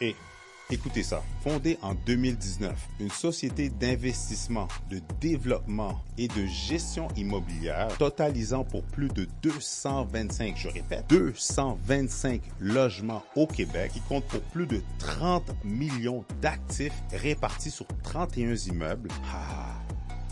Et écoutez ça, fondée en 2019, une société d'investissement, de développement et de gestion immobilière totalisant pour plus de 225, je répète, 225 logements au Québec qui compte pour plus de 30 millions d'actifs répartis sur 31 immeubles. Ah,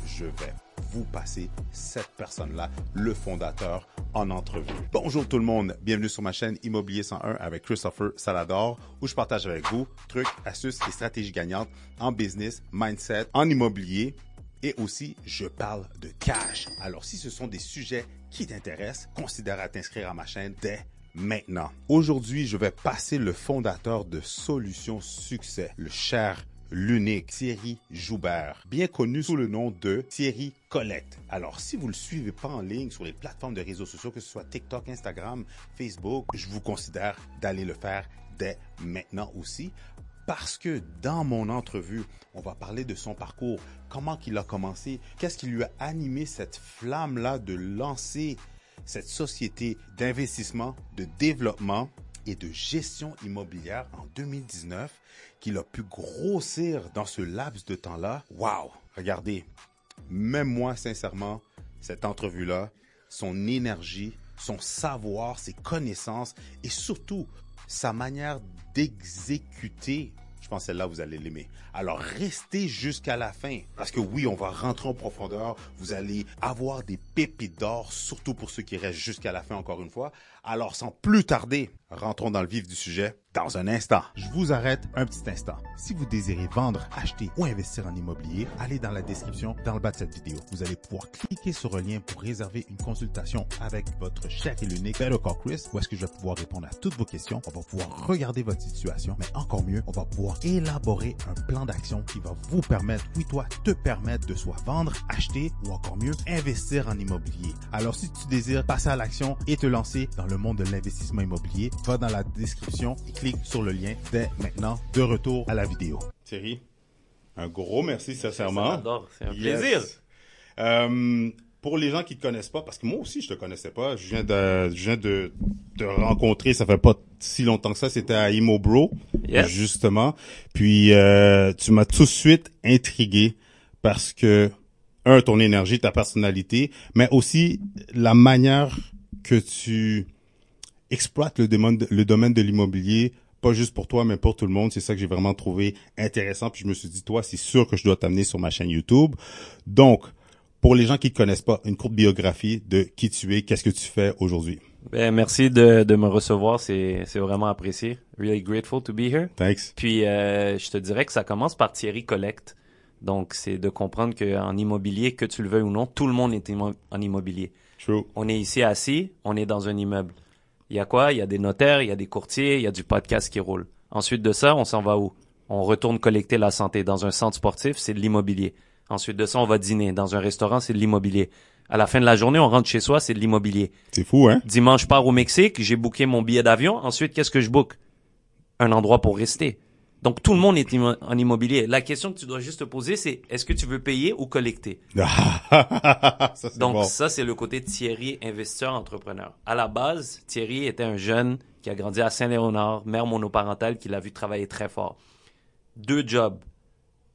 je vais vous passer cette personne-là, le fondateur, en entrevue. Bonjour tout le monde, bienvenue sur ma chaîne Immobilier 101 avec Christopher Salador, où je partage avec vous trucs, astuces et stratégies gagnantes en business, mindset, en immobilier et aussi je parle de cash. Alors si ce sont des sujets qui t'intéressent, considère à t'inscrire à ma chaîne dès maintenant. Aujourd'hui, je vais passer le fondateur de Solutions Succès, le cher l'unique Thierry Joubert, bien connu sous le nom de Thierry Collect. Alors, si vous le suivez pas en ligne sur les plateformes de réseaux sociaux, que ce soit TikTok, Instagram, Facebook, je vous considère d'aller le faire dès maintenant aussi. Parce que dans mon entrevue, on va parler de son parcours, comment il a commencé, qu'est-ce qui lui a animé cette flamme-là de lancer cette société d'investissement, de développement et de gestion immobilière en 2019 qu'il a pu grossir dans ce laps de temps-là. Wow! Regardez, même moi, sincèrement, cette entrevue-là, son énergie, son savoir, ses connaissances et surtout sa manière d'exécuter je pense que celle-là, vous allez l'aimer. Alors, restez jusqu'à la fin. Parce que oui, on va rentrer en profondeur. Vous allez avoir des pépites d'or, surtout pour ceux qui restent jusqu'à la fin, encore une fois. Alors, sans plus tarder, rentrons dans le vif du sujet dans un instant. Je vous arrête un petit instant. Si vous désirez vendre, acheter ou investir en immobilier, allez dans la description dans le bas de cette vidéo. Vous allez pouvoir cliquer sur le lien pour réserver une consultation avec votre cher et l'unique Better Chris, où est-ce que je vais pouvoir répondre à toutes vos questions. On va pouvoir regarder votre situation, mais encore mieux, on va pouvoir élaborer un plan d'action qui va vous permettre, oui toi, te permettre de soit vendre, acheter ou encore mieux, investir en immobilier. Alors si tu désires passer à l'action et te lancer dans le monde de l'investissement immobilier, va dans la description et clique sur le lien dès maintenant. De retour à la vidéo. Thierry, un gros merci sincèrement. C'est un plaisir. Euh, pour les gens qui te connaissent pas, parce que moi aussi je te connaissais pas, je viens de, je viens de te rencontrer, ça fait pas si longtemps que ça, c'était à Immobro, Yes. justement. Puis euh, tu m'as tout de suite intrigué parce que un ton énergie, ta personnalité, mais aussi la manière que tu exploites le domaine de, le domaine de l'immobilier pas juste pour toi mais pour tout le monde c'est ça que j'ai vraiment trouvé intéressant puis je me suis dit toi c'est sûr que je dois t'amener sur ma chaîne YouTube donc pour les gens qui te connaissent pas une courte biographie de qui tu es qu'est-ce que tu fais aujourd'hui? Ben, merci de, de me recevoir, c'est c'est vraiment apprécié. Really grateful to be here. thanks Puis euh, je te dirais que ça commence par Thierry Collect. Donc c'est de comprendre qu'en immobilier, que tu le veuilles ou non, tout le monde est immo- en immobilier. true On est ici assis, on est dans un immeuble. Il y a quoi? Il y a des notaires, il y a des courtiers, il y a du podcast qui roule. Ensuite de ça, on s'en va où? On retourne collecter la santé dans un centre sportif, c'est de l'immobilier. Ensuite de ça, on va dîner dans un restaurant, c'est de l'immobilier. À la fin de la journée, on rentre chez soi, c'est de l'immobilier. c'est fou hein? Dimanche, je pars au Mexique, j'ai booké mon billet d'avion. Ensuite, qu'est-ce que je book? Un endroit pour rester. Donc, tout le monde est immo- en immobilier. La question que tu dois juste te poser, c'est est-ce que tu veux payer ou collecter? Ça Donc, bon ça, c'est le côté Thierry, investisseur, entrepreneur. À la base, Thierry était un jeune qui a grandi à Saint-Léonard, mère monoparentale, qui l'a vu travailler très fort. Deux jobs.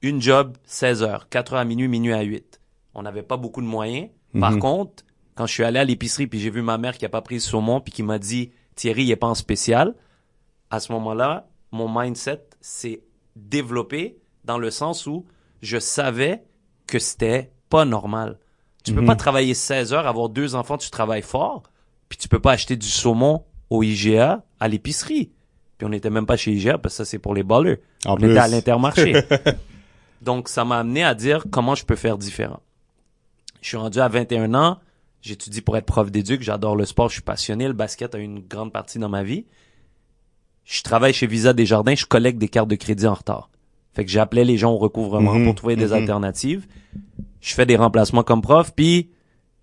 Une job, 16 heures, 4 heures à minuit, minuit à 8. On n'avait pas beaucoup de moyens. Par Mhm. contre, quand je suis allé à l'épicerie puis j'ai vu ma mère qui a pas pris le saumon puis qui m'a dit Thierry, il est pas en spécial, à ce moment-là, mon mindset s'est développé dans le sens où je savais que c'était pas normal. Tu peux Mhm. pas travailler 16 heures, avoir deux enfants, tu travailles fort, puis tu peux pas acheter du saumon au IGA à l'épicerie. Puis on n'était même pas chez IGA parce que ça c'est pour les ballers. On plus. était à l'intermarché. Donc ça m'a amené à dire comment je peux faire différent. Je suis rendu à 21 ans, j'étudie pour être prof d'éduc, j'adore le sport, je suis passionné, le basket a une grande partie dans ma vie. Je travaille chez Visa Desjardins, je collecte des cartes de crédit en retard. Fait que j'appelais les gens au recouvrement Mhm, pour trouver des mhm. alternatives. Je fais des remplacements comme prof, puis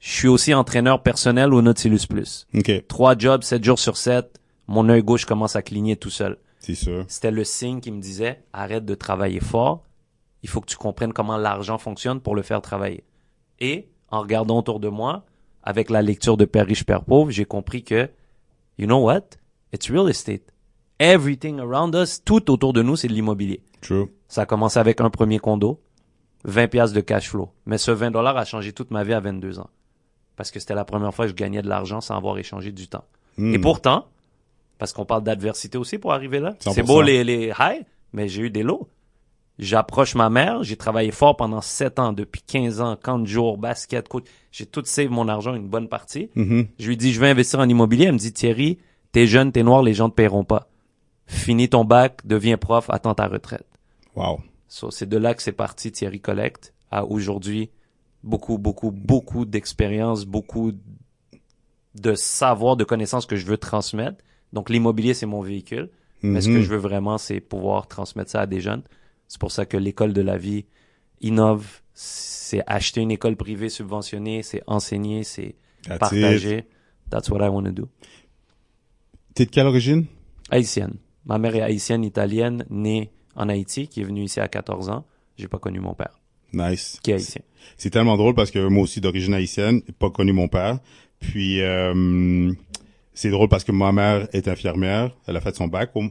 je suis aussi entraîneur personnel au Nautilus Plus. ok Trois jobs, sept jours sur sept, mon œil gauche commence à cligner tout seul. c'est sûr C'était le signe qui me disait arrête de travailler fort, il faut que tu comprennes comment l'argent fonctionne pour le faire travailler. Et en regardant autour de moi, avec la lecture de Père riche, Père pauvre, j'ai compris que, you know what? It's real estate. Everything around us, tout autour de nous, c'est de l'immobilier. True. Ça a commencé avec un premier condo, 20 pièces de cash flow. Mais ce 20 dollars a changé toute ma vie à 22 ans. Parce que c'était la première fois que je gagnais de l'argent sans avoir échangé du temps. Hmm. Et pourtant, parce qu'on parle d'adversité aussi pour arriver là. 100%. C'est beau les, les highs, mais j'ai eu des lows. J'approche ma mère, j'ai travaillé fort pendant 7 ans, depuis 15 ans, camp de jour, basket, coach. J'ai tout save mon argent, une bonne partie. Mhm. Je lui dis, je vais investir en immobilier. Elle me dit, Thierry, t'es jeune, t'es noir, les gens te paieront pas. Finis ton bac, deviens prof, attends ta retraite. Wow. So, c'est de là que c'est parti Thierry Collect à aujourd'hui beaucoup beaucoup beaucoup d'expérience, beaucoup de savoir, de connaissances que je veux transmettre. Donc l'immobilier c'est mon véhicule, mais ce que Mhm. je veux vraiment c'est pouvoir transmettre ça à des jeunes. C'est pour ça que l'école de la vie innove, c'est acheter une école privée subventionnée, c'est enseigner, c'est it. partager. That's what I want to do. T'es de quelle origine? Haïtienne. Ma mère est haïtienne italienne, née en Haïti, qui est venue ici à 14 ans. J'ai pas connu mon père, Nice. qui est haïtien. C'est tellement drôle parce que moi aussi d'origine haïtienne, pas connu mon père. Puis euh, c'est drôle parce que ma mère est infirmière, elle a fait son bac, au-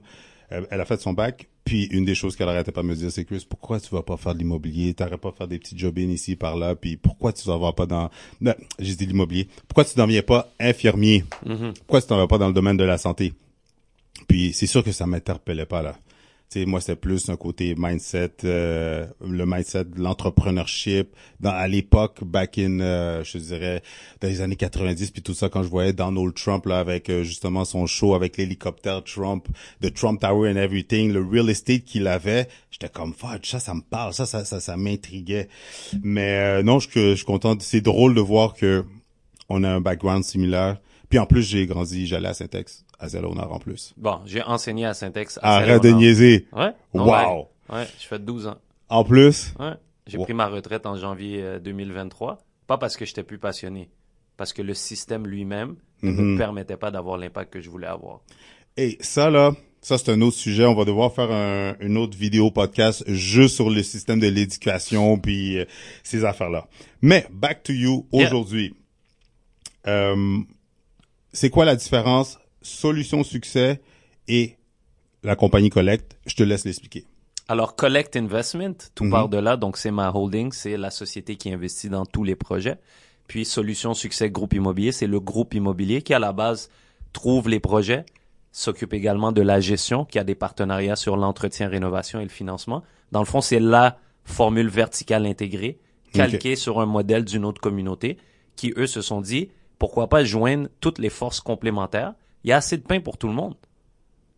elle a fait son bac. Puis une des choses qu'elle arrêtait pas de me dire, c'est Chris, pourquoi tu vas pas faire de l'immobilier, t'arrêtes pas de faire des petits job ici par là, puis pourquoi tu vas pas dans, non, j'ai dit l'immobilier, pourquoi tu n'en viens pas infirmier, Mhm. pourquoi tu t'en vas pas dans le domaine de la santé? Puis c'est sûr que ça m'interpellait pas là. Sais, moi c'était plus un côté mindset, euh, le mindset de l'entrepreneurship. Dans à l'époque, back in, euh, je dirais, dans les années 90, puis tout ça, quand je voyais Donald Trump là avec euh, justement son show avec l'hélicoptère Trump, the Trump Tower and everything, le real estate qu'il avait, j'étais comme fuck, ça, ça me parle, ça, ça, ça, ça m'intriguait. Mais euh, non, je, je suis content. C'est drôle de voir que on a un background similaire. Puis en plus, j'ai grandi, j'allais à Saint-Ex, à Zellonard en plus. Bon, j'ai enseigné à Saint-Ex. à Arrête de niaiser. Ouais. non, Wow. Ouais, ouais je fais 12 ans. En plus, Ouais. J'ai Wow. pris ma retraite en janvier euh, 2023. Pas parce que j'étais plus passionné. Parce que le système lui-même ne me Mhm. permettait pas d'avoir l'impact que je voulais avoir. et ça là, ça c'est un autre sujet. On va devoir faire un, une autre vidéo podcast juste sur le système de l'éducation puis euh, ces affaires-là. Mais back to you Yeah. aujourd'hui. Euh, c'est quoi la différence solution succès et la compagnie Collect Je te laisse l'expliquer. Alors, Collect Investment, tout Mhm. part de là. Donc, c'est ma holding, c'est la société qui investit dans tous les projets. Puis, Solution Succès Groupe Immobilier, c'est le groupe immobilier qui, à la base, trouve les projets, s'occupe également de la gestion, qui a des partenariats sur l'entretien, rénovation et le financement. Dans le fond, c'est la formule verticale intégrée, calquée sur un modèle d'une autre communauté, qui, eux, se sont dit, pourquoi pas joindre toutes les forces complémentaires? Il y a assez de pain pour tout le monde.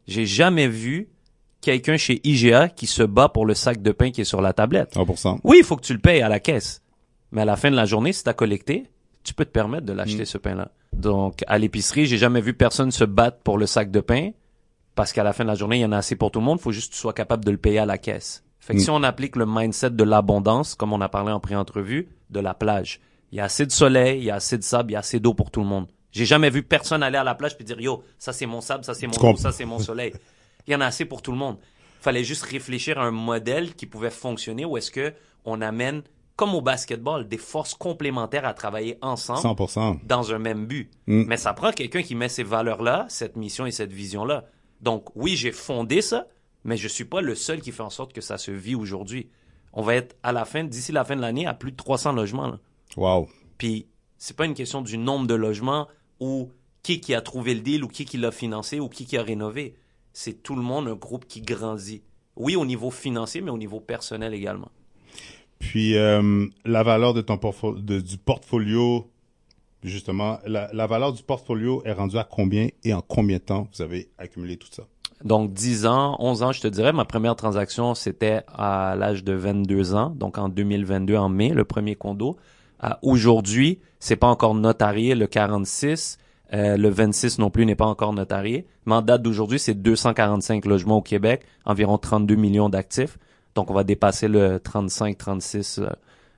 J'ai jamais vu quelqu'un chez IGA qui se bat pour le sac de pain qui est sur la tablette. 100%. Oui, il faut que tu le payes à la caisse. Mais à la fin de la journée, si tu as collecté, tu peux te permettre de l'acheter ce pain-là. Donc, à l'épicerie, j'ai jamais vu personne se battre pour le sac de pain parce qu'à la fin de la journée, il y en a assez pour tout le monde. Il faut juste que tu sois capable de le payer à la caisse. Fait que Mm. si on applique le mindset de l'abondance, comme on a parlé en pré-entrevue, de la plage, il y a assez de soleil, il y a assez de sable, il y a assez d'eau pour tout le monde. J'ai jamais vu personne aller à la plage puis dire yo, ça c'est mon sable, ça c'est mon eau, ça c'est mon soleil. Il y en a assez pour tout le monde. Fallait juste réfléchir à un modèle qui pouvait fonctionner où est-ce que on amène, comme au basketball, des forces complémentaires à travailler ensemble 100%. dans un même but. Mm. Mais ça prend quelqu'un qui met ces valeurs-là, cette mission et cette vision-là. Donc oui, j'ai fondé ça, mais je suis pas le seul qui fait en sorte que ça se vit aujourd'hui. On va être à la fin, d'ici la fin de l'année, à plus de 300 logements. là. Wow. Puis c'est pas une question du nombre de logements ou qui qui a trouvé le deal ou qui qui l'a financé ou qui qui a rénové. C'est tout le monde un groupe qui grandit. Oui, au niveau financier, mais au niveau personnel également. Puis euh, la valeur de ton portfo- de- du portfolio, justement, la, la valeur du portfolio est rendue à combien et en combien de temps vous avez accumulé tout ça? Donc 10 ans, 11 ans, je te dirais. Ma première transaction, c'était à l'âge de 22 ans, donc en 2022, en mai, le premier condo. À Aujourd'hui, c'est pas encore notarié, le 46. Euh, le 26 non plus n'est pas encore notarié. Mais en date d'aujourd'hui, c'est 245 logements au Québec, environ 32 millions d'actifs. Donc, on va dépasser le 35-36 euh,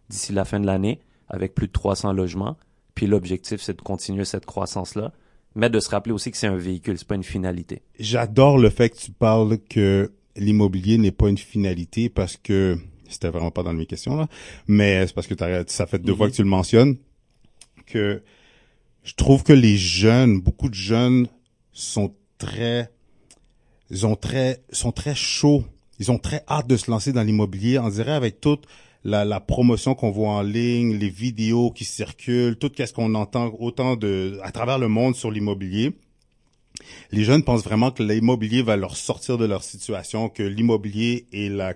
d'ici la fin de l'année avec plus de 300 logements. Puis l'objectif, c'est de continuer cette croissance-là, mais de se rappeler aussi que c'est un véhicule, c'est pas une finalité. J'adore le fait que tu parles que l'immobilier n'est pas une finalité parce que c'était vraiment pas dans mes questions là, mais c'est parce que ça fait deux Mhm. fois que tu le mentionnes que je trouve que les jeunes, beaucoup de jeunes sont très ils ont très, sont très chauds. Ils ont très hâte de se lancer dans l'immobilier. On dirait avec toute la, la promotion qu'on voit en ligne, les vidéos qui circulent, tout ce qu'on entend autant de, à travers le monde sur l'immobilier. Les jeunes pensent vraiment que l'immobilier va leur sortir de leur situation, que l'immobilier est la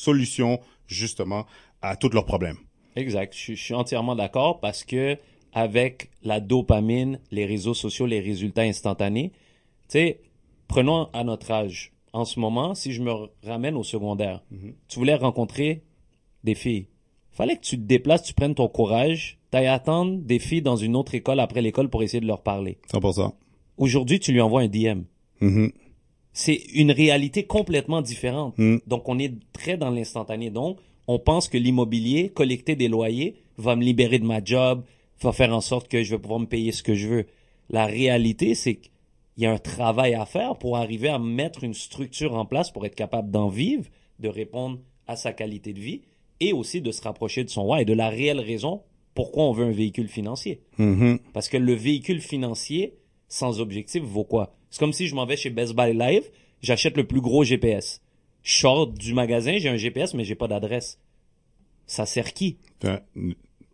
solution, justement, à tous leurs problèmes. Exact. Je, je suis entièrement d'accord parce que avec la dopamine, les réseaux sociaux, les résultats instantanés, tu sais, prenons à notre âge. En ce moment, si je me ramène au secondaire, tu voulais rencontrer des filles. Fallait que tu te déplaces, tu prennes ton courage, t'ailles attendre des filles dans une autre école après l'école pour essayer de leur parler. 100%. Aujourd'hui, tu lui envoies un DM. Mhm. C'est une réalité complètement différente. Mm. Donc, on est très dans l'instantané. Donc, on pense que l'immobilier, collecter des loyers, va me libérer de ma job, va faire en sorte que je vais pouvoir me payer ce que je veux. La réalité, c'est qu'il y a un travail à faire pour arriver à mettre une structure en place pour être capable d'en vivre, de répondre à sa qualité de vie et aussi de se rapprocher de son roi et de la réelle raison pourquoi on veut un véhicule financier. Mhm. Parce que le véhicule financier, sans objectif, vaut quoi? C'est comme si je m'en vais chez Best Buy Live, j'achète le plus gros GPS. Je sors du magasin, j'ai un GPS, mais j'ai pas d'adresse. Ça sert qui?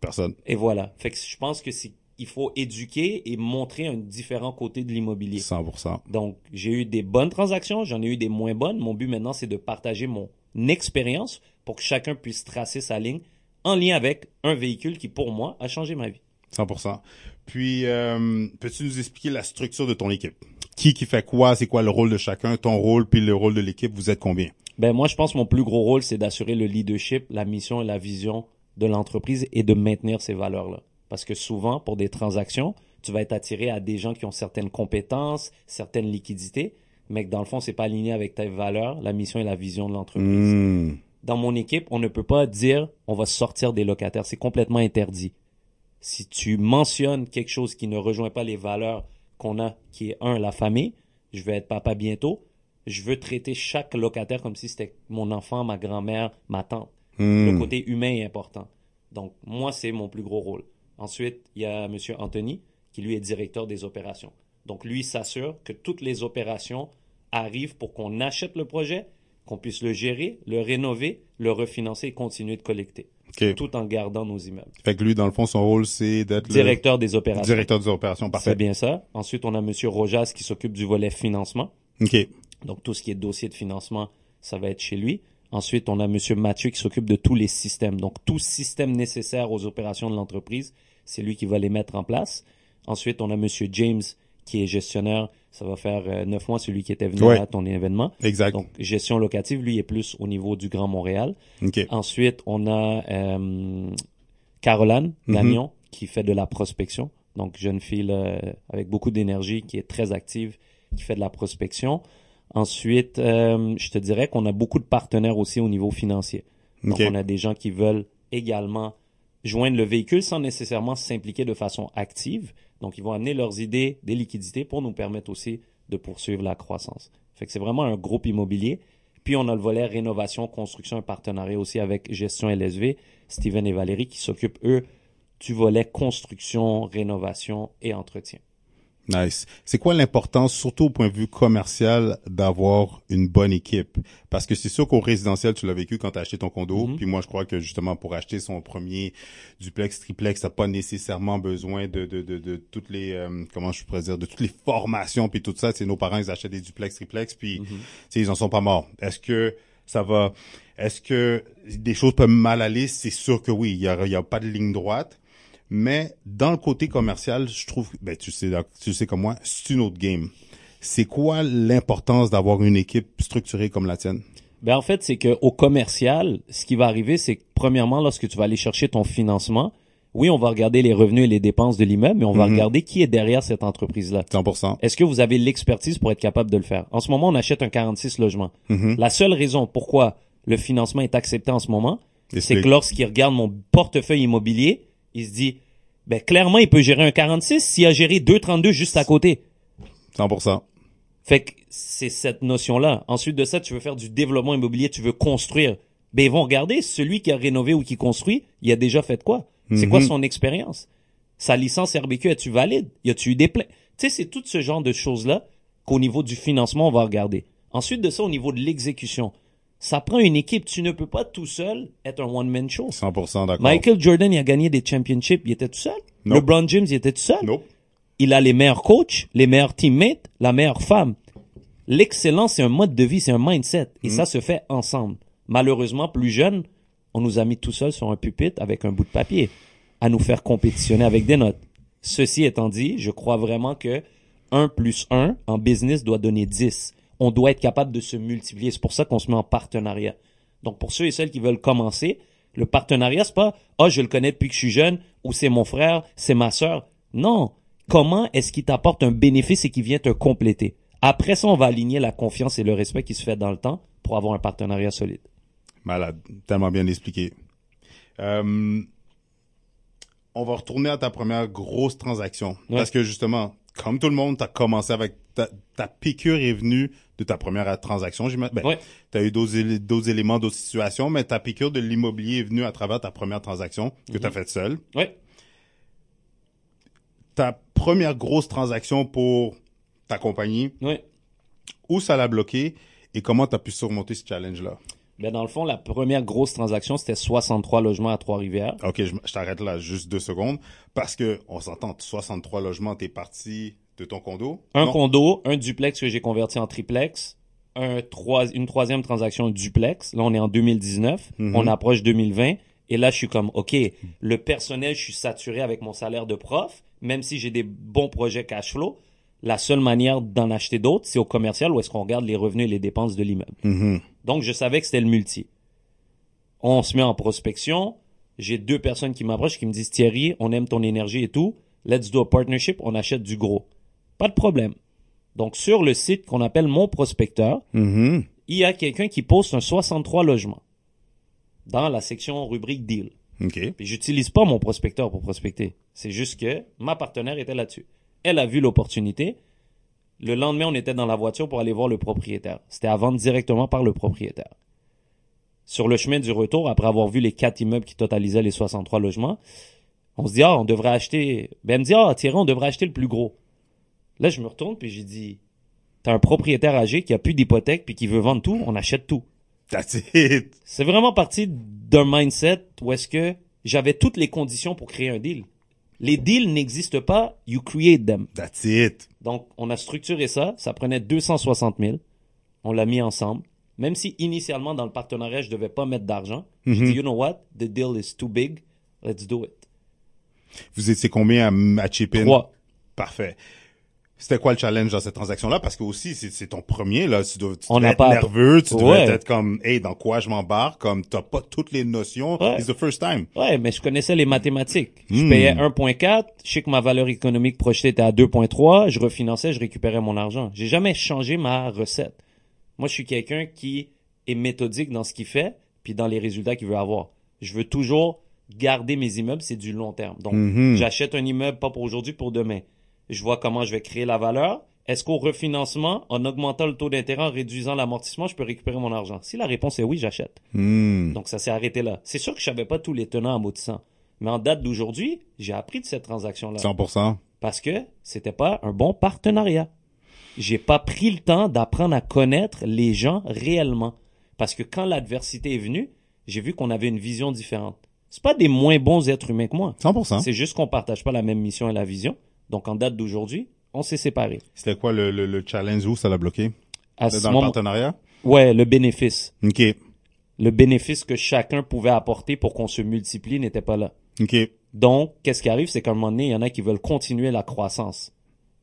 Personne. Et voilà. Fait que je pense que c'est, il faut éduquer et montrer un différent côté de l'immobilier. 100%. Donc, j'ai eu des bonnes transactions, j'en ai eu des moins bonnes. Mon but maintenant, c'est de partager mon expérience pour que chacun puisse tracer sa ligne en lien avec un véhicule qui, pour moi, a changé ma vie. 100%. Puis, euh, peux-tu nous expliquer la structure de ton équipe? Qui qui fait quoi? C'est quoi le rôle de chacun? Ton rôle puis le rôle de l'équipe? Vous êtes combien? Ben moi, je pense que mon plus gros rôle, c'est d'assurer le leadership, la mission et la vision de l'entreprise et de maintenir ces valeurs-là. Parce que souvent, pour des transactions, tu vas être attiré à des gens qui ont certaines compétences, certaines liquidités, mais que dans le fond, c'est pas aligné avec tes valeurs, la mission et la vision de l'entreprise. Hmm. Dans mon équipe, on ne peut pas dire on va sortir des locataires. C'est complètement interdit. Si tu mentionnes quelque chose qui ne rejoint pas les valeurs qu'on a, qui est un, la famille, je vais être papa bientôt, je veux traiter chaque locataire comme si c'était mon enfant, ma grand-mère, ma tante. Hmm. Le côté humain est important. Donc, moi, c'est mon plus gros rôle. Ensuite, il y a M. Anthony, qui lui est directeur des opérations. Donc, lui s'assure que toutes les opérations arrivent pour qu'on achète le projet, qu'on puisse le gérer, le rénover, le refinancer et continuer de collecter, Tout en gardant nos immeubles. Fait que lui, dans le fond, son rôle, c'est d'être Directeur des opérations. directeur des opérations. C'est Parfait. bien ça. Ensuite, on a M. Rojas qui s'occupe du volet financement. OK. Donc, tout ce qui est dossier de financement, ça va être chez lui. Ensuite, on a Monsieur Mathieu qui s'occupe de tous les systèmes. Donc, tout système nécessaire aux opérations de l'entreprise, c'est lui qui va les mettre en place. Ensuite, on a Monsieur James qui est gestionnaire. Ça va faire euh, neuf mois, celui qui était venu Ouais. à ton événement. Exact. Donc, gestion locative, lui est plus au niveau du Grand Montréal. OK. Ensuite, on a euh, Caroline Mhm. Gagnon qui fait de la prospection. Donc, jeune fille là, avec beaucoup d'énergie, qui est très active, qui fait de la prospection. Ensuite, euh, je te dirais qu'on a beaucoup de partenaires aussi au niveau financier. Donc, on a des gens qui veulent également joindre le véhicule sans nécessairement s'impliquer de façon active. Donc, ils vont amener leurs idées, des liquidités pour nous permettre aussi de poursuivre la croissance. Fait c'est vraiment un groupe immobilier. Puis, on a le volet rénovation, construction, un partenariat aussi avec Gestion LSV, Steven et Valérie qui s'occupent, eux, du volet construction, rénovation et entretien. Nice. C'est quoi l'importance, surtout au point de vue commercial, d'avoir une bonne équipe? Parce que c'est sûr qu'au résidentiel, tu l'as vécu quand tu as acheté ton condo. Mhm. Puis moi, je crois que justement, pour acheter son premier duplex, triplex, t'as pas nécessairement besoin de, de, de, de toutes les, euh, comment je pourrais dire, de toutes les formations puis tout ça. C'est nos parents, ils achètent des duplex, triplex, puis sais, ils en sont pas morts. Est-ce que ça va, est-ce que des choses peuvent mal aller? C'est sûr que oui. Il y a, il y a pas de ligne droite. Mais dans le côté commercial, je trouve, ben tu sais, tu sais comme moi, c'est une autre game. C'est quoi l'importance d'avoir une équipe structurée comme la tienne? Ben en fait, c'est que au commercial, ce qui va arriver, c'est que premièrement, lorsque tu vas aller chercher ton financement, oui, on va regarder les revenus et les dépenses de l'immeuble, mais on va Mhm. regarder qui est derrière cette entreprise-là. 100%. Est-ce que vous avez l'expertise pour être capable de le faire? En ce moment, on achète un 46 logements. Mhm. La seule raison pourquoi le financement est accepté en ce moment, c'est que lorsqu'il regarde mon portefeuille immobilier, il se dit, ben clairement, il peut gérer un 46 s'il a géré 2,32 juste à côté. 100%. Fait que c'est cette notion-là. Ensuite de ça, tu veux faire du développement immobilier, tu veux construire. Ben, ils vont regarder celui qui a rénové ou qui construit, il a déjà fait quoi? C'est quoi Mhm. son expérience? Sa licence RBQ, es-tu valide? Y a-tu eu des plaintes? Tu sais, c'est tout ce genre de choses-là qu'au niveau du financement, on va regarder. Ensuite de ça, au niveau de l'exécution, ça prend une équipe. Tu ne peux pas tout seul être un one-man show. 100% d'accord. Michael Jordan, il a gagné des championships, il était tout seul. Nope. LeBron James, il était tout seul. Nope. Il a les meilleurs coachs, les meilleurs teammates, la meilleure femme. L'excellence, c'est un mode de vie, c'est un mindset. Et ça se fait ensemble. Malheureusement, plus jeune, on nous a mis tout seul sur un pupitre avec un bout de papier à nous faire compétitionner avec des notes. Ceci étant dit, je crois vraiment que 1 plus 1 en business doit donner 10. On doit être capable de se multiplier. C'est pour ça qu'on se met en partenariat. Donc, pour ceux et celles qui veulent commencer, le partenariat, c'est pas, ah, je le connais depuis que je suis jeune, ou c'est mon frère, c'est ma sœur. Non. Comment est-ce qu'il t'apporte un bénéfice et qu'il vient te compléter? Après ça, on va aligner la confiance et le respect qui se fait dans le temps pour avoir un partenariat solide. Malade. Tellement bien expliqué. Euh, on va retourner à ta première grosse transaction. Ouais. Parce que justement, comme tout le monde, tu as commencé avec ta, ta piqûre est venue de ta première transaction. J'imagine. Ben, Ouais. Tu as eu d'autres élé- d'autres éléments, d'autres situations, mais ta piqûre de l'immobilier est venue à travers ta première transaction que tu as faite seule. Oui. Ta première grosse transaction pour ta compagnie, où ça l'a bloqué et comment tu as pu surmonter ce challenge-là? Ben, dans le fond, la première grosse transaction, c'était 63 logements à Trois-Rivières. OK, je, je t'arrête là juste deux secondes parce que on s'entend 63 logements, t'es parti de ton condo? Un Non? condo, un duplex que j'ai converti en triplex, un trois, une troisième transaction duplex. Là, on est en 2019. On approche 2020. Et là, je suis comme, OK, le personnel, je suis saturé avec mon salaire de prof, même si j'ai des bons projets cash flow. La seule manière d'en acheter d'autres, c'est au commercial où est-ce qu'on regarde les revenus et les dépenses de l'immeuble. Mhm. Donc, je savais que c'était le multi. On se met en prospection. J'ai deux personnes qui m'approchent qui me disent Thierry, on aime ton énergie et tout. Let's do a partnership. On achète du gros. Pas de problème. Donc, sur le site qu'on appelle Mon Prospecteur, Mhm. il y a quelqu'un qui poste un 63 logements dans la section rubrique deal. OK. Puis j'utilise pas mon prospecteur pour prospecter. C'est juste que ma partenaire était là-dessus. Elle a vu l'opportunité. Le lendemain, on était dans la voiture pour aller voir le propriétaire. C'était à vendre directement par le propriétaire. Sur le chemin du retour, après avoir vu les quatre immeubles qui totalisaient les 63 logements, on se dit, ah, on devrait acheter, ben, elle me dit, ah, Thierry, on devrait acheter le plus gros. Là, je me retourne puis j'ai dit, t'as un propriétaire âgé qui a plus d'hypothèque puis qui veut vendre tout, on achète tout. That's it. C'est vraiment parti d'un mindset où est-ce que j'avais toutes les conditions pour créer un deal. Les deals n'existent pas, you create them. That's it. Donc, on a structuré ça, ça prenait 260 000, on l'a mis ensemble. Même si initialement dans le partenariat, je devais pas mettre d'argent, j'ai dit, you know what, the deal is too big, let's do it. Vous étiez combien à, à chip in? Trois. Parfait. C'était quoi le challenge dans cette transaction-là? Parce que aussi, c'est, ton premier, là. Tu dois, tu On être pas- nerveux, tu Ouais. être comme, hey, dans quoi je m'embarque? Comme, t'as pas toutes les notions. Ouais. It's the first time. Ouais, mais je connaissais les mathématiques. Je Hmm. payais 1.4, je sais que ma valeur économique projetée était à 2.3, je refinançais, je récupérais mon argent. J'ai jamais changé ma recette. Moi, je suis quelqu'un qui est méthodique dans ce qu'il fait, puis dans les résultats qu'il veut avoir. Je veux toujours garder mes immeubles, c'est du long terme. Donc, j'achète un immeuble pas pour aujourd'hui, pour demain. Je vois comment je vais créer la valeur. Est-ce qu'au refinancement, en augmentant le taux d'intérêt, en réduisant l'amortissement, je peux récupérer mon argent? Si la réponse est oui, j'achète. Hmm. Donc ça s'est arrêté là. C'est sûr que je savais pas tous les tenants aboutissants. Mais en date d'aujourd'hui, j'ai appris de cette transaction-là. 100%. Parce que c'était pas un bon partenariat. J'ai pas pris le temps d'apprendre à connaître les gens réellement. Parce que quand l'adversité est venue, j'ai vu qu'on avait une vision différente. C'est pas des moins bons êtres humains que moi. 100%. C'est juste qu'on partage pas la même mission et la vision. Donc en date d'aujourd'hui, on s'est séparés. C'était quoi le, le, le challenge où ça l'a bloqué? À ce dans le moment- partenariat? ouais, le bénéfice. OK. Le bénéfice que chacun pouvait apporter pour qu'on se multiplie n'était pas là. OK. Donc, qu'est-ce qui arrive, c'est qu'à un moment donné, il y en a qui veulent continuer la croissance.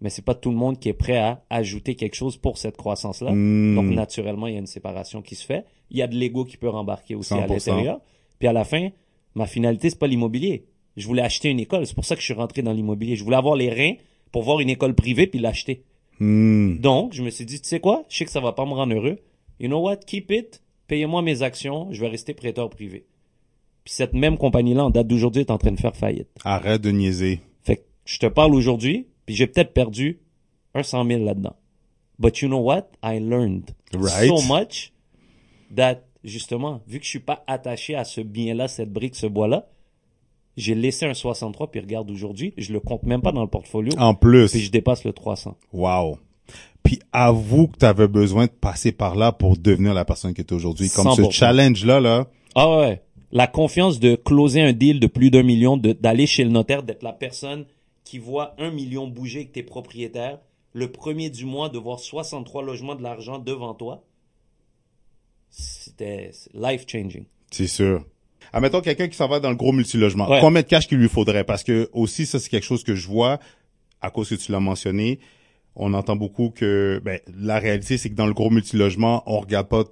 Mais c'est pas tout le monde qui est prêt à ajouter quelque chose pour cette croissance-là. Hmm. Donc, naturellement, il y a une séparation qui se fait. Il y a de l'ego qui peut rembarquer aussi à 100%. l'intérieur. Puis à la fin, ma finalité, c'est pas l'immobilier. Je voulais acheter une école. C'est pour ça que je suis rentré dans l'immobilier. Je voulais avoir les reins pour voir une école privée puis l'acheter. Hmm. Donc, je me suis dit, tu sais quoi? Je sais que ça va pas me rendre heureux. You know what? Keep it. Payez-moi mes actions. Je vais rester prêteur privé. Puis cette même compagnie-là, en date d'aujourd'hui, est en train de faire faillite. Arrête de niaiser. Fait que je te parle aujourd'hui, puis j'ai peut-être perdu un 100 000 là-dedans. But you know what? I learned Right. so much that, justement, vu que je suis pas attaché à ce bien-là, cette brique, ce bois-là, j'ai laissé un 63, puis regarde aujourd'hui, je le compte même pas dans le portfolio, En plus. puis je dépasse le 300. Wow. puis avoue que tu avais besoin de passer par là pour devenir la personne que tu es aujourd'hui. Comme ce 100%. challenge-là, là, Ah ouais. La confiance de closer un deal de plus d'un million, d'aller chez le notaire, d'être la personne qui voit un million bouger avec tes propriétaires, le premier du mois de voir 63 logements de l'argent devant toi, c'était life changing. c'est sûr. Admettons quelqu'un qui s'en va dans le gros multilogement. Ouais. Combien de cash qu'il lui faudrait? Parce que aussi, ça, c'est quelque chose que je vois, à cause que tu l'as mentionné. On entend beaucoup que ben, la réalité, c'est que dans le gros multilogement, on regarde pas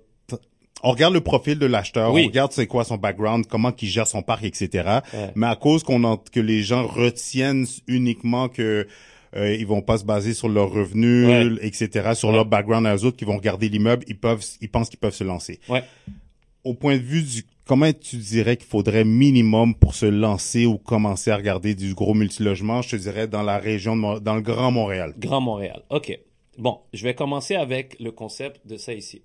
on regarde le profil de l'acheteur, Oui. on regarde c'est quoi son background, comment qu'il gère son parc, etc. Ouais. Mais à cause qu'on en- que les gens retiennent uniquement que euh, ils vont pas se baser sur leurs revenus, Ouais. etc., sur Ouais. leur background à eux autres, qui vont regarder l'immeuble, ils peuvent, ils pensent qu'ils peuvent se lancer. Ouais. Au point de vue du, comment tu dirais qu'il faudrait minimum pour se lancer ou commencer à regarder du gros multilogement, je te dirais dans la région de, dans le Grand Montréal? Grand Montréal. OK. Bon, je vais commencer avec le concept de ça ici.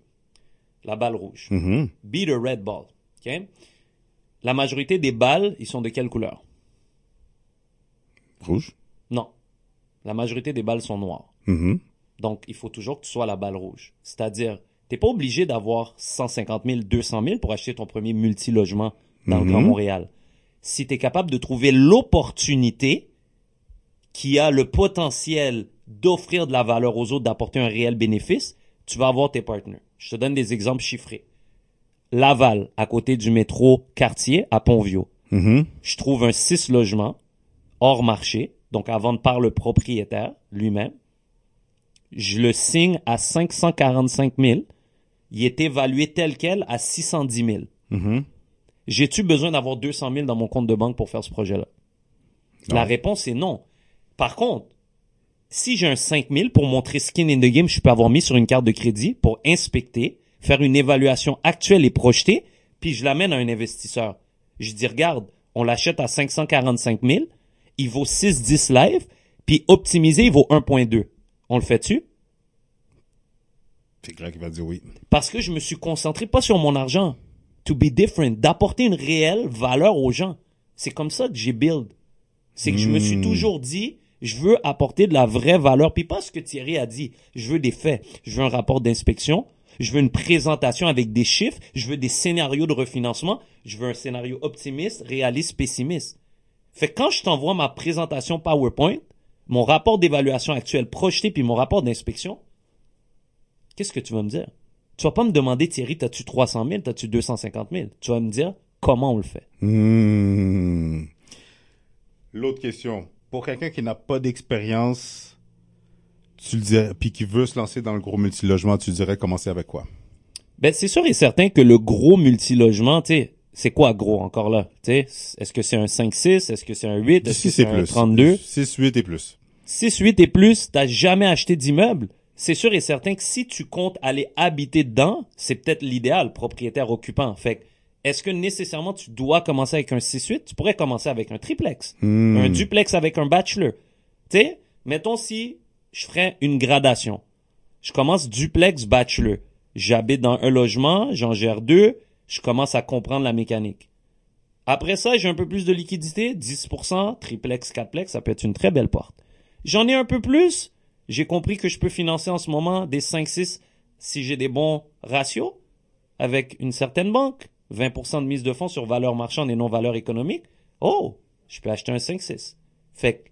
La balle rouge. Mhm. Be the red ball. OK? La majorité des balles, ils sont de quelle couleur? Rouge? Non. La majorité des balles sont noires. Mhm. Donc, il faut toujours que tu sois la balle rouge. C'est-à-dire, t'es pas obligé d'avoir 150 000, 200 000 pour acheter ton premier multilogement dans le Mhm. Grand Montréal. Si tu es capable de trouver l'opportunité qui a le potentiel d'offrir de la valeur aux autres, d'apporter un réel bénéfice, tu vas avoir tes partenaires. Je te donne des exemples chiffrés. Laval, à côté du métro Cartier, à Pontvio. Mhm. Je trouve un 6 logements hors marché, donc à vendre par le propriétaire lui-même. Je le signe à 545 000. Il est évalué tel quel à 610 000. Mhm. J'ai-tu besoin d'avoir 200 000 dans mon compte de banque pour faire ce projet-là? La réponse est non. Par contre, si j'ai un 5 000 pour montrer skin in the game, je peux avoir mis sur une carte de crédit pour inspecter, faire une évaluation actuelle et projetée, puis je l'amène à un investisseur. Je dis, regarde, on l'achète à 545 000, il vaut 6-10 live, puis optimisé, il vaut 1.2. On le fait-tu? C'est clair qu'il va dire oui. Parce que je me suis concentré pas sur mon argent. To be different. D'apporter une réelle valeur aux gens. C'est comme ça que j'ai build. C'est que je me suis Hmm. toujours dit, je veux apporter de la vraie valeur. Puis pas ce que Thierry a dit. Je veux des faits. Je veux un rapport d'inspection. Je veux une présentation avec des chiffres. Je veux des scénarios de refinancement. Je veux un scénario optimiste, réaliste, pessimiste. Fait que quand je t'envoie ma présentation PowerPoint, mon rapport d'évaluation actuel projeté puis mon rapport d'inspection, qu'est-ce que tu vas me dire? Tu vas pas me demander, Thierry, t'as-tu 300 000, t'as-tu 250 000? Tu vas me dire comment on le fait. Hmm. L'autre question. Pour quelqu'un qui n'a pas d'expérience, tu le dirais, puis qui veut se lancer dans le gros multilogement, tu dirais commencer avec quoi? Ben, c'est sûr et certain que le gros multilogement, tu sais, c'est quoi gros encore là? Est-ce que c'est un 5-6? Est-ce que c'est un 8? Est-ce que 6 c'est et un plus. 32? 6, 8 et plus. 6, 8 et plus, t'as jamais acheté d'immeuble? C'est sûr et certain que si tu comptes aller habiter dedans, c'est peut-être l'idéal, propriétaire occupant. Fait que, est-ce que nécessairement tu dois commencer avec un 6-8? Tu pourrais commencer avec un triplex. Hmm. Un duplex avec un bachelor. Tu sais, mettons si je ferais une gradation. Je commence duplex bachelor. J'habite dans un logement, j'en gère deux, je commence à comprendre la mécanique. Après ça, j'ai un peu plus de liquidité, 10%, triplex, quatreplex, ça peut être une très belle porte. J'en ai un peu plus, j'ai compris que je peux financer en ce moment des 5-6 si j'ai des bons ratios avec une certaine banque, 20% de mise de fonds sur valeur marchande et non valeur économique. Oh, je peux acheter un 5-6. Fait que,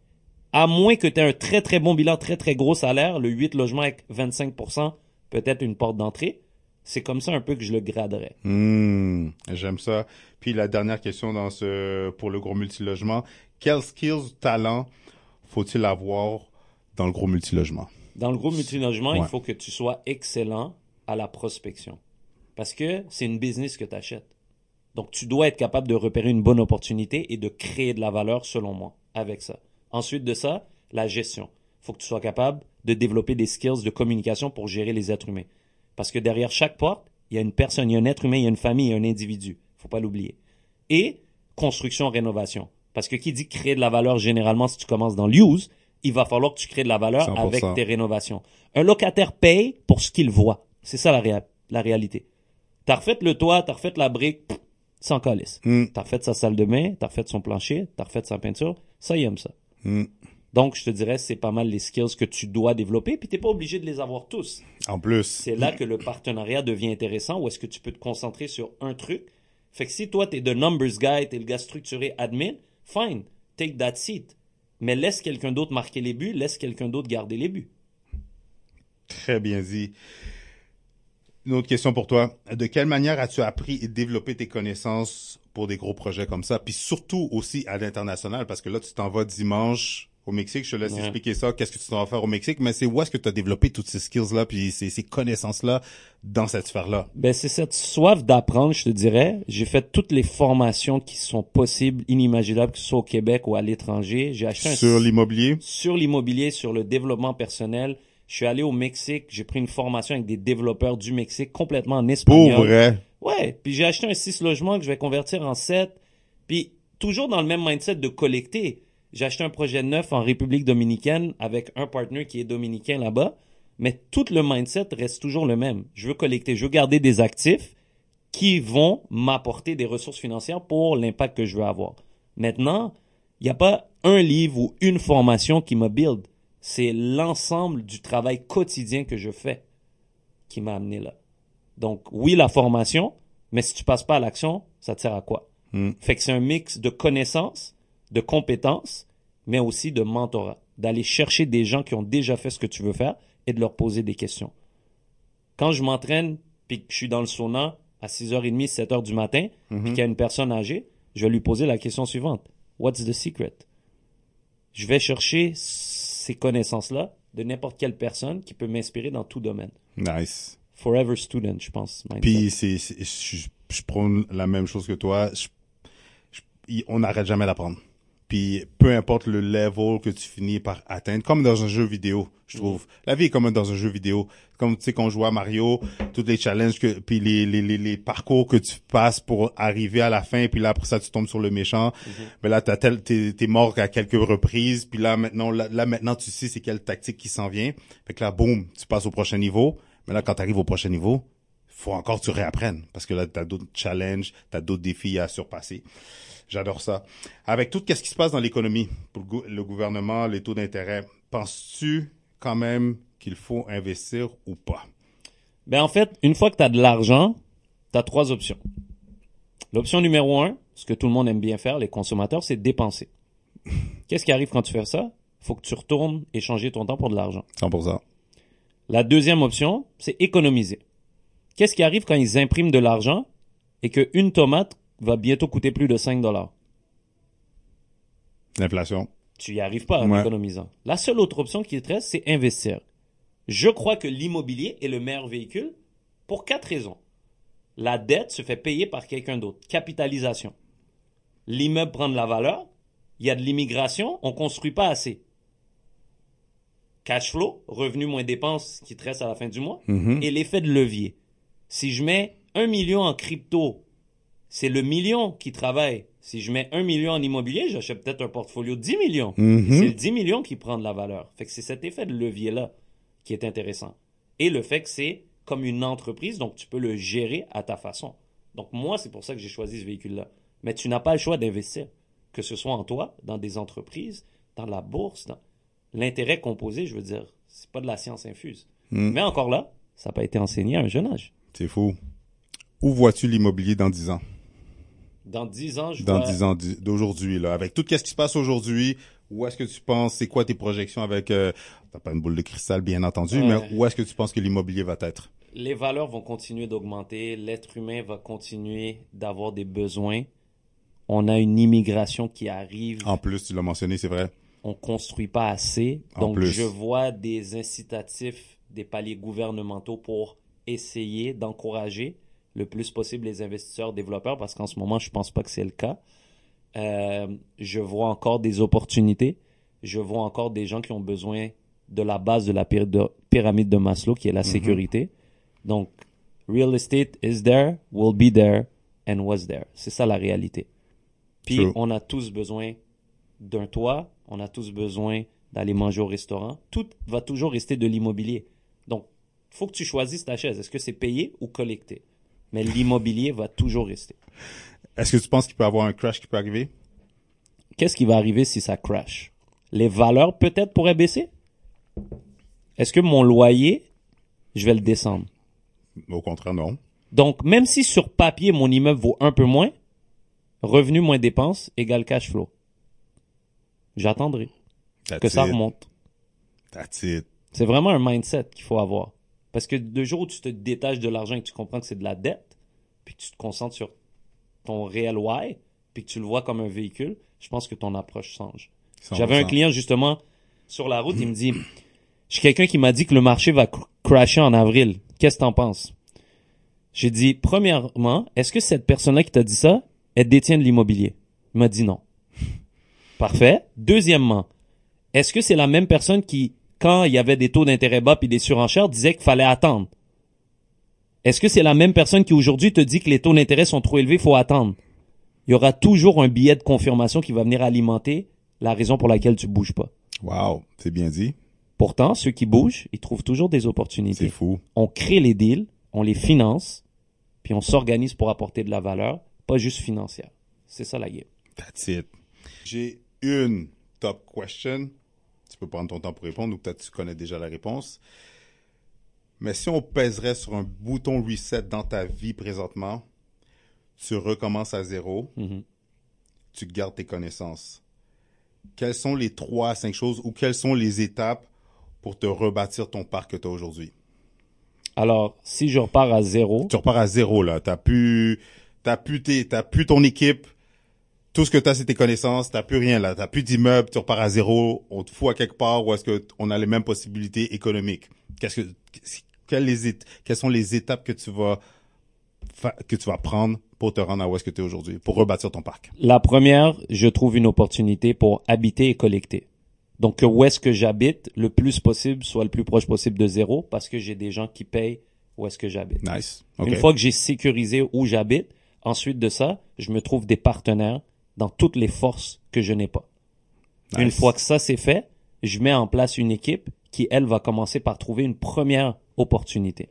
à moins que tu aies un très très bon bilan, très très gros salaire, le 8 logements avec 25%, peut-être une porte d'entrée. C'est comme ça un peu que je le graderais. Hmm. J'aime ça. Puis la dernière question pour le gros multilogement. Quels skills, talents faut-il avoir dans le gros multilogement? Dans le gros multilogement, Ouais. il faut que tu sois excellent à la prospection. Parce que c'est une business que tu achètes. Donc, tu dois être capable de repérer une bonne opportunité et de créer de la valeur, selon moi, avec ça. Ensuite de ça, la gestion. Il faut que tu sois capable de développer des skills de communication pour gérer les êtres humains. Parce que derrière chaque porte, il y a une personne, il y a un être humain, il y a une famille, il y a un individu. faut pas l'oublier. Et construction, rénovation. Parce que qui dit créer de la valeur, généralement, si tu commences dans l'use, il va falloir que tu crées de la valeur 100%. avec tes rénovations. Un locataire paye pour ce qu'il voit. C'est ça la, réa- la réalité. T'as refait le toit, t'as refait la brique, sans calice. Hmm. T'as refait sa salle de bain, t'as refait son plancher, t'as refait sa peinture, ça, il aime ça. Hmm. Donc, je te dirais, c'est pas mal les skills que tu dois développer, puis t'es pas obligé de les avoir tous. En plus. C'est là que le partenariat devient intéressant, où est-ce que tu peux te concentrer sur un truc. Fait que si toi, t'es de numbers guy, t'es le gars structuré admin, fine, take that seat. Mais laisse quelqu'un d'autre marquer les buts, laisse quelqu'un d'autre garder les buts. Très bien dit. Une autre question pour toi. De quelle manière as-tu appris et développé tes connaissances pour des gros projets comme ça? Puis surtout aussi à l'international, parce que là, tu t'en vas dimanche au Mexique. Je te laisse Ouais. expliquer ça. Qu'est-ce que tu t'en vas faire au Mexique? Mais c'est où est-ce que tu as développé toutes ces skills-là, puis ces, ces connaissances-là dans cette sphère-là? Ben, c'est cette soif d'apprendre, je te dirais. J'ai fait toutes les formations qui sont possibles, inimaginables, que ce soit au Québec ou à l'étranger. J'ai acheté un Sur l'immobilier? sur l'immobilier, sur le développement personnel. Je suis allé au Mexique, j'ai pris une formation avec des développeurs du Mexique complètement en Pour espagnol. vrai? Ouais, puis j'ai acheté un 6 logements que je vais convertir en 7. Puis toujours dans le même mindset de collecter. J'ai acheté un projet neuf en République dominicaine avec un partenaire qui est dominicain là-bas, mais tout le mindset reste toujours le même. Je veux collecter, je veux garder des actifs qui vont m'apporter des ressources financières pour l'impact que je veux avoir. Maintenant, il n'y a pas un livre ou une formation qui me build. C'est l'ensemble du travail quotidien que je fais qui m'a amené là. Donc, oui, la formation, mais si tu passes pas à l'action, ça te sert à quoi? Hmm. Fait que c'est un mix de connaissances, de compétences, mais aussi de mentorat. D'aller chercher des gens qui ont déjà fait ce que tu veux faire et de leur poser des questions. Quand je m'entraîne, puis que je suis dans le sauna à 6h30, 7h du matin, puis qu'il y a une personne âgée, je vais lui poser la question suivante. What's the secret? Je vais chercher ces connaissances-là de n'importe quelle personne qui peut m'inspirer dans tout domaine. Nice. Forever student, je pense. Puis c'est, je, je prône la même chose que toi. Je- je- il- on n'arrête jamais d'apprendre. Puis peu importe le level que tu finis par atteindre, comme dans un jeu vidéo, je trouve. La vie est comme dans un jeu vidéo. Comme tu sais quand on joue à Mario, tous les challenges que puis les, les, les, les parcours que tu passes pour arriver à la fin, puis là après ça tu tombes sur le méchant. Mais là t'as tel t'es, t'es mort à quelques reprises, puis là maintenant là, là, maintenant tu sais c'est quelle tactique qui s'en vient. Fait que là boum, tu passes au prochain niveau. Mais là quand tu arrives au prochain niveau, faut encore que tu réapprennes parce que là tu as d'autres challenges, tu as d'autres défis à surpasser. J'adore ça. Avec tout ce qui se passe dans l'économie, pour le gou- le gouvernement, les taux d'intérêt, penses-tu quand même qu'il faut investir ou pas? Ben en fait, une fois que tu as de l'argent, tu as trois options. L'option numéro un, ce que tout le monde aime bien faire, les consommateurs, c'est dépenser. Qu'est-ce qui arrive quand tu fais ça? faut que tu retournes échanger ton temps pour de l'argent. 100%. La deuxième option, c'est économiser. Qu'est-ce qui arrive quand ils impriment de l'argent et qu'une tomate va bientôt coûter plus de 5 dollars? L'inflation. Tu y arrives pas en Ouais. économisant. La seule autre option qui te reste, c'est investir. Je crois que l'immobilier est le meilleur véhicule pour quatre raisons. La dette se fait payer par quelqu'un d'autre. Capitalisation. L'immeuble prend de la valeur. Il y a de l'immigration. On construit pas assez. Cash flow, revenu moins dépenses qui te reste à la fin du mois. Mhm. Et l'effet de levier. Si je mets un million en crypto, c'est le million qui travaille. Si je mets un million en immobilier, j'achète peut-être un portfolio de 10 millions. Mhm. C'est le 10 millions qui prend de la valeur. Fait que c'est cet effet de levier-là qui est intéressant. Et le fait que c'est comme une entreprise, donc tu peux le gérer à ta façon. Donc moi, c'est pour ça que j'ai choisi ce véhicule-là. Mais tu n'as pas le choix d'investir, que ce soit en toi, dans des entreprises, dans la bourse, dans l'intérêt composé, je veux dire, c'est pas de la science infuse. Mm. Mais encore là, ça n'a pas été enseigné à un jeune âge. C'est fou. Où vois-tu l'immobilier dans 10 ans? Dans 10 ans, je Dans vois... 10 ans d'aujourd'hui, là. Avec tout ce qui se passe aujourd'hui, où est-ce que tu penses, c'est quoi tes projections avec, euh, t'as pas une boule de cristal, bien entendu, Ouais. mais où est-ce que tu penses que l'immobilier va être? les valeurs vont continuer d'augmenter, l'être humain va continuer d'avoir des besoins. On a une immigration qui arrive, En plus, tu l'as mentionné, c'est vrai. on construit pas assez. En Donc plus. je vois des incitatifs, des paliers gouvernementaux pour essayer d'encourager le plus possible les investisseurs développeurs parce qu'en ce moment, je pense pas que c'est le cas. Euh, je vois encore des opportunités. Je vois encore des gens qui ont besoin de la base de la pyr- de- pyramide de Maslow, qui est la Mhm. sécurité. Donc, real estate is there, will be there, and was there. C'est ça la réalité. Puis, True. on a tous besoin d'un toit, on a tous besoin d'aller manger au restaurant. Tout va toujours rester de l'immobilier. Donc, faut que tu choisisses ta chaise. Est-ce que c'est payé ou collecté? Mais l'immobilier va toujours rester. Est-ce que tu penses qu'il peut y avoir un crash qui peut arriver? Qu'est-ce qui va arriver si ça crash? les valeurs peut-être pourraient baisser? Est-ce que mon loyer, je vais le descendre? Au contraire, non. Donc, même si sur papier, mon immeuble vaut un peu moins, revenu moins dépenses égale cash flow. J'attendrai que ça remonte. That's it. C'est vraiment un mindset qu'il faut avoir. Parce que de jour où tu te détaches de l'argent et que tu comprends que c'est de la dette, puis que tu te concentres sur ton réel why, puis que tu le vois comme un véhicule, je pense que ton approche change. J'avais un 100%. client justement sur la route, il me dit J'ai quelqu'un qui m'a dit que le marché va cr- crasher en avril. Qu'est-ce que t'en penses J'ai dit premièrement, est-ce que cette personne-là qui t'a dit ça, elle détient de l'immobilier Il m'a dit non. Parfait. Deuxièmement, est-ce que c'est la même personne qui, quand il y avait des taux d'intérêt bas puis des surenchères, disait qu'il fallait attendre Est-ce que c'est la même personne qui aujourd'hui te dit que les taux d'intérêt sont trop élevés, il faut attendre? Il y aura toujours un billet de confirmation qui va venir alimenter la raison pour laquelle tu bouges pas. Wow, c'est bien dit. Pourtant, ceux qui bougent, ils trouvent toujours des C'est opportunités. fou. On crée les deals, on les finance, puis on s'organise pour apporter de la valeur, pas juste financière. C'est ça la game. That's it. J'ai une top question. Tu peux prendre ton temps pour répondre ou peut-être tu connais déjà la réponse. Mais si on pèserait sur un bouton reset dans ta vie présentement, tu recommences à zéro, Mhm. tu gardes tes connaissances. Quelles sont les trois à cinq choses ou quelles sont les étapes pour te rebâtir ton parc que tu as aujourd'hui? Alors, si je repars à zéro, Tu repars à zéro, là. T'as plus, t'as plus tes, t'as plus ton équipe. Tout ce que t'as, c'est tes connaissances. T'as plus rien, là. T'as plus d'immeuble. Tu repars à zéro. On te fout à quelque part où est-ce que on a les mêmes possibilités économiques? Qu'est-ce que, quelles, les, ét- quelles sont les étapes que tu vas, que tu vas prendre pour te rendre à où est-ce que tu es aujourd'hui, pour rebâtir ton parc? la première, je trouve une opportunité pour habiter et collecter. Donc, que où est-ce que j'habite, le plus possible, soit le plus proche possible de zéro, parce que j'ai des gens qui payent où est-ce que j'habite. Nice. Une fois que j'ai sécurisé où j'habite, ensuite de ça, je me trouve des partenaires dans toutes les forces que je n'ai pas. Nice. Une fois que ça c'est fait, je mets en place une équipe qui, elle, va commencer par trouver une première opportunité.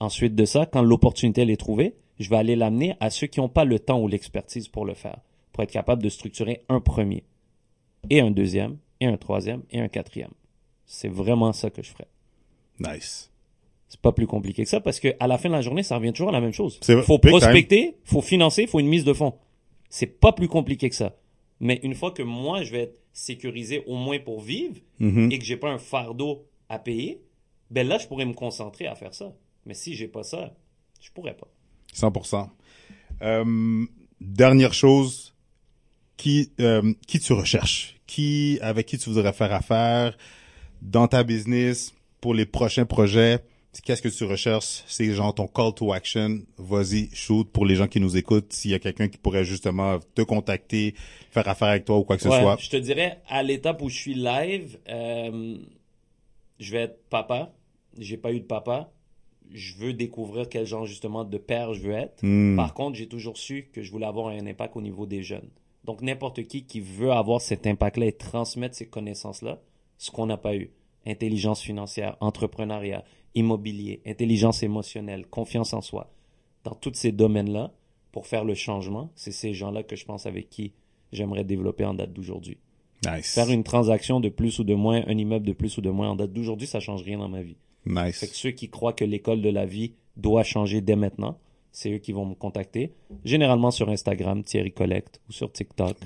Ensuite de ça, quand l'opportunité elle est trouvée, je vais aller l'amener à ceux qui n'ont pas le temps ou l'expertise pour le faire, pour être capable de structurer un premier, et un deuxième, et un troisième, et un quatrième. C'est vraiment ça que je ferais. Nice. C'est pas plus compliqué que ça parce que à la fin de la journée, ça revient toujours à la même chose. Faut prospecter, faut financer, faut une mise de fonds. C'est pas plus compliqué que ça. Mais une fois que moi, je vais être sécurisé au moins pour vivre Mhm. et que j'ai pas un fardeau à payer, ben là, je pourrais me concentrer à faire ça. Mais si j'ai pas ça, je pourrais pas. 100%. Euh, dernière chose, qui, euh, qui tu recherches? Qui, avec qui tu voudrais faire affaire dans ta business pour les prochains projets? Qu'est-ce que tu recherches? C'est genre ton call to action. Vas-y, shoot pour les gens qui nous écoutent. S'il y a quelqu'un qui pourrait justement te contacter, faire affaire avec toi ou quoi que ce soit. Je te dirais, à l'étape où je suis live, euh, je vais être papa. J'ai pas eu de papa. Je veux découvrir quel genre justement de père je veux être. Hmm. Par contre, j'ai toujours su que je voulais avoir un impact au niveau des jeunes. Donc, n'importe qui qui veut avoir cet impact-là et transmettre ces connaissances-là, ce qu'on n'a pas eu. Intelligence financière, entrepreneuriat, immobilier, intelligence émotionnelle, confiance en soi. Dans tous ces domaines-là, pour faire le changement, c'est ces gens-là que je pense avec qui j'aimerais développer en date d'aujourd'hui. Nice. Faire une transaction de plus ou de moins, un immeuble de plus ou de moins en date d'aujourd'hui, ça change rien dans ma vie. Fait que Nice. ceux qui croient que l'école de la vie doit changer dès maintenant, c'est eux qui vont me contacter. Généralement sur Instagram, Thierry Collect, ou sur TikTok,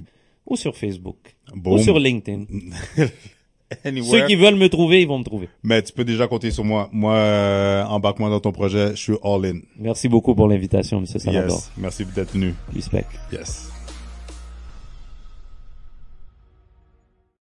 ou sur Facebook, Boom. ou sur LinkedIn. Anywhere. Ceux qui veulent me trouver, ils vont me trouver. Mais tu peux déjà compter sur moi. Moi, euh, embarque-moi dans ton projet. Je suis all in. Merci beaucoup pour l'invitation, Monsieur Salvador. Yes. Merci d'être venu. Respect. Yes.